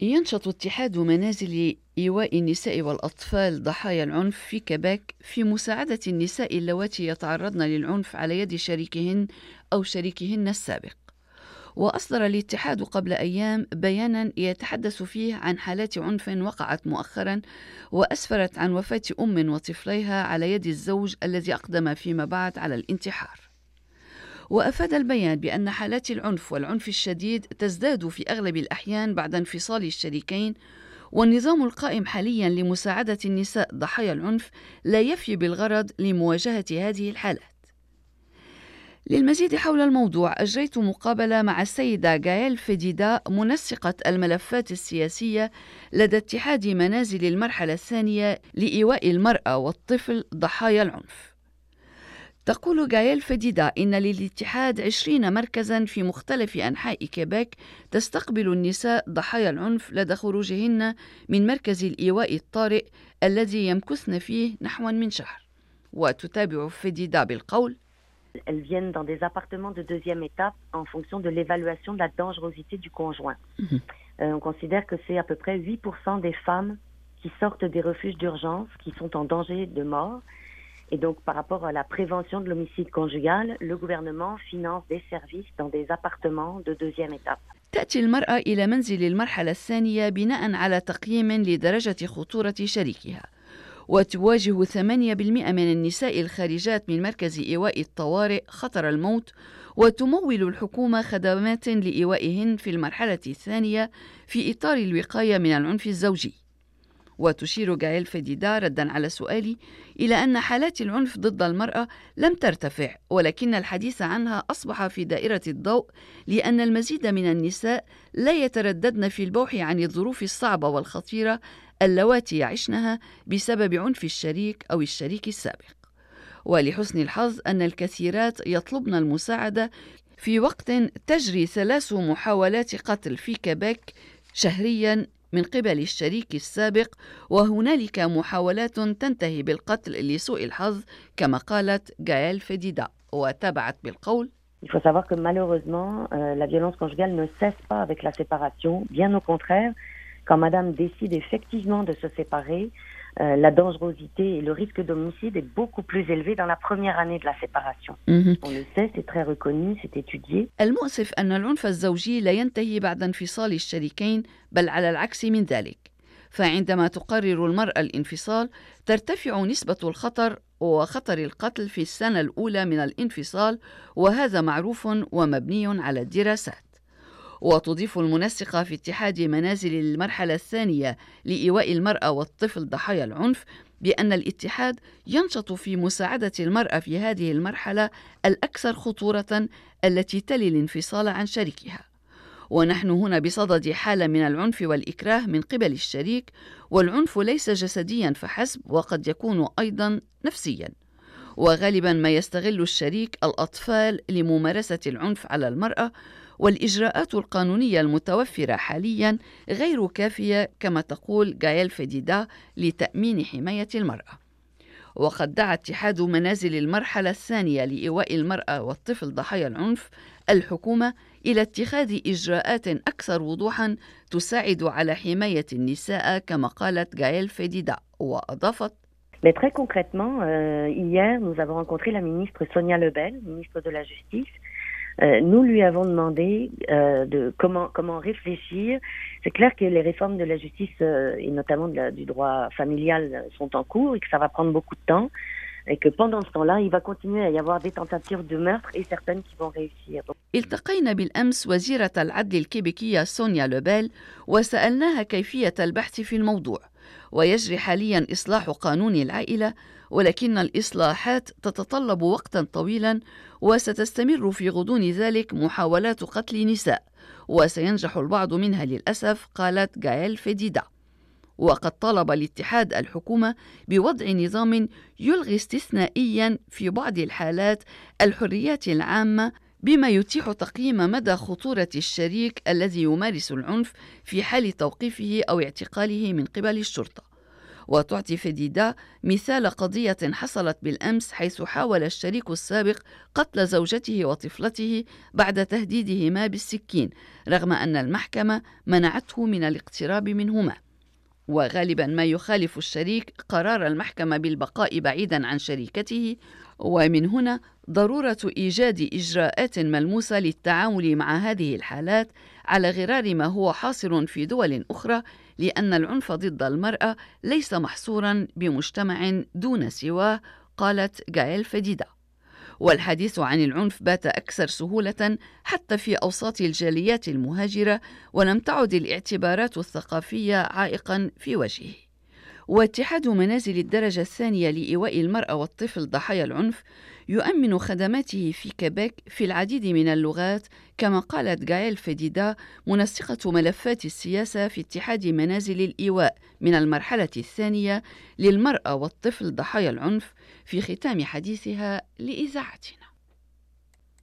ينشط اتحاد منازل إيواء النساء والأطفال ضحايا العنف في كيبيك في مساعدة النساء اللواتي يتعرضن للعنف على يد شريكهن أو شريكهن السابق. وأصدر الاتحاد قبل أيام بيانا يتحدث فيه عن حالات عنف وقعت مؤخرا وأسفرت عن وفاة أم وطفليها على يد الزوج الذي أقدم فيما بعد على الانتحار. وأفاد البيان بأن حالات العنف والعنف الشديد تزداد في أغلب الأحيان بعد انفصال الشريكين والنظام القائم حاليا لمساعدة النساء ضحايا العنف لا يفي بالغرض لمواجهة هذه الحالات. للمزيد حول الموضوع أجريت مقابلة مع السيدة جايل فيديدا منسقة الملفات السياسية لدى اتحاد منازل المرحلة الثانية لإيواء المرأة والطفل ضحايا العنف. تقول جايل فديدا إن للاتحاد عشرين مركزا في مختلف أنحاء كيبيك تستقبل النساء ضحايا العنف لدى خروجهن من مركز الإيواء الطارئ الذي يمكثن فيه نحو من شهر وتتابع فديدا بالقول Elles viennent dans des appartements de deuxième étape en fonction de l'évaluation de la dangerosité du conjoint. Mmh. Euh, on considère que c'est à peu près 8% des femmes qui sortent des refuges d'urgence, qui sont en danger de mort, Et donc, par rapport à la prévention de l'homicide conjugal, le gouvernement finance des services dans des appartements de deuxième étape. تأتي المرأة إلى منزل المرحلة الثانية بناء على تقييم لدرجة خطورة شريكها وتواجه 8% من النساء الخارجات من مركز إيواء الطوارئ خطر الموت وتمول الحكومة خدمات لإيوائهن في المرحلة الثانية في إطار الوقاية من العنف الزوجي وتشير جايل فديدا ردا على سؤالي إلى أن حالات العنف ضد المرأة لم ترتفع ولكن الحديث عنها أصبح في دائرة الضوء لأن المزيد من النساء لا يترددن في البوح عن الظروف الصعبة والخطيرة اللواتي يعشنها بسبب عنف الشريك أو الشريك السابق. ولحسن الحظ أن الكثيرات يطلبن المساعدة في وقت تجري ثلاث محاولات قتل في كيبيك شهريا من قبل الشريك السابق وهنالك محاولات تنتهي بالقتل لسوء الحظ كما قالت جايل فديدا وتابعت بالقول Il faut savoir que malheureusement, euh, la violence conjugale ne cesse pas avec la séparation. Bien au contraire, quand madame décide effectivement de se séparer, Euh, la dangerosité et le risque d'homicide est beaucoup plus élevé dans la première année de la séparation. On le sait, c'est très reconnu, c'est étudié. المؤسف أن العنف الزوجي لا ينتهي بعد انفصال الشريكين بل على العكس من ذلك. فعندما تقرر المرأة الانفصال ترتفع نسبة الخطر وخطر القتل في السنة الأولى من الانفصال وهذا معروف ومبني على الدراسات. وتضيف المنسقة في اتحاد منازل المرحلة الثانية لإيواء المرأة والطفل ضحايا العنف بأن الاتحاد ينشط في مساعدة المرأة في هذه المرحلة الأكثر خطورة التي تلي الانفصال عن شريكها. ونحن هنا بصدد حالة من العنف والإكراه من قبل الشريك، والعنف ليس جسديا فحسب وقد يكون أيضا نفسيا. وغالبا ما يستغل الشريك الأطفال لممارسة العنف على المرأة والإجراءات القانونية المتوفرة حاليا غير كافية كما تقول جايل فديدا لتأمين حماية المرأة. وقد دعا اتحاد منازل المرحلة الثانية لإيواء المرأة والطفل ضحايا العنف الحكومة إلى اتخاذ إجراءات أكثر وضوحا تساعد على حماية النساء كما قالت جايل فديدا. وأضافت Mais très concrètement, euh, hier, nous avons rencontré la ministre Sonia Lebel, ministre de la Justice, Euh, nous lui avons demandé euh, de comment comment réfléchir. C'est clair que les réformes de la justice euh, et notamment de la, du droit familial sont en cours et que ça va prendre beaucoup de temps et que pendant ce temps-là, il va continuer à y avoir des tentatives de meurtre et certaines qui vont réussir. التقينا بالأمس وزيرة العدل الكيبيكية سونيا لوبيل وسألناها كيفية البحث في الموضوع ويجري حاليا إصلاح قانون العائلة ولكن الإصلاحات تتطلب وقتا طويلا وستستمر في غضون ذلك محاولات قتل نساء. وسينجح البعض منها للأسف قالت جايل فيديدا وقد طالب الاتحاد الحكومة بوضع نظام يلغي استثنائيا في بعض الحالات الحريات العامة بما يتيح تقييم مدى خطورة الشريك الذي يمارس العنف في حال توقيفه أو اعتقاله من قبل الشرطة. وتعطي فديدا مثال قضية حصلت بالأمس حيث حاول الشريك السابق قتل زوجته وطفلته بعد تهديدهما بالسكين رغم أن المحكمة منعته من الاقتراب منهما. وغالبا ما يخالف الشريك قرار المحكمة بالبقاء بعيدا عن شريكته ومن هنا ضرورة إيجاد إجراءات ملموسة للتعامل مع هذه الحالات على غرار ما هو حاصل في دول أخرى لأن العنف ضد المرأة ليس محصورا بمجتمع دون سواه قالت جايل فديدا والحديث عن العنف بات أكثر سهولة حتى في أوساط الجاليات المهاجرة ولم تعد الاعتبارات الثقافية عائقا في وجهه. واتحاد منازل الدرجة الثانية لإيواء المرأة والطفل ضحايا العنف يؤمن خدماته في كيبيك في العديد من اللغات كما قالت جايل فديدا منسقة ملفات السياسة في اتحاد منازل الإيواء من المرحلة الثانية للمرأة والطفل ضحايا العنف في ختام حديثها لإذاعتنا.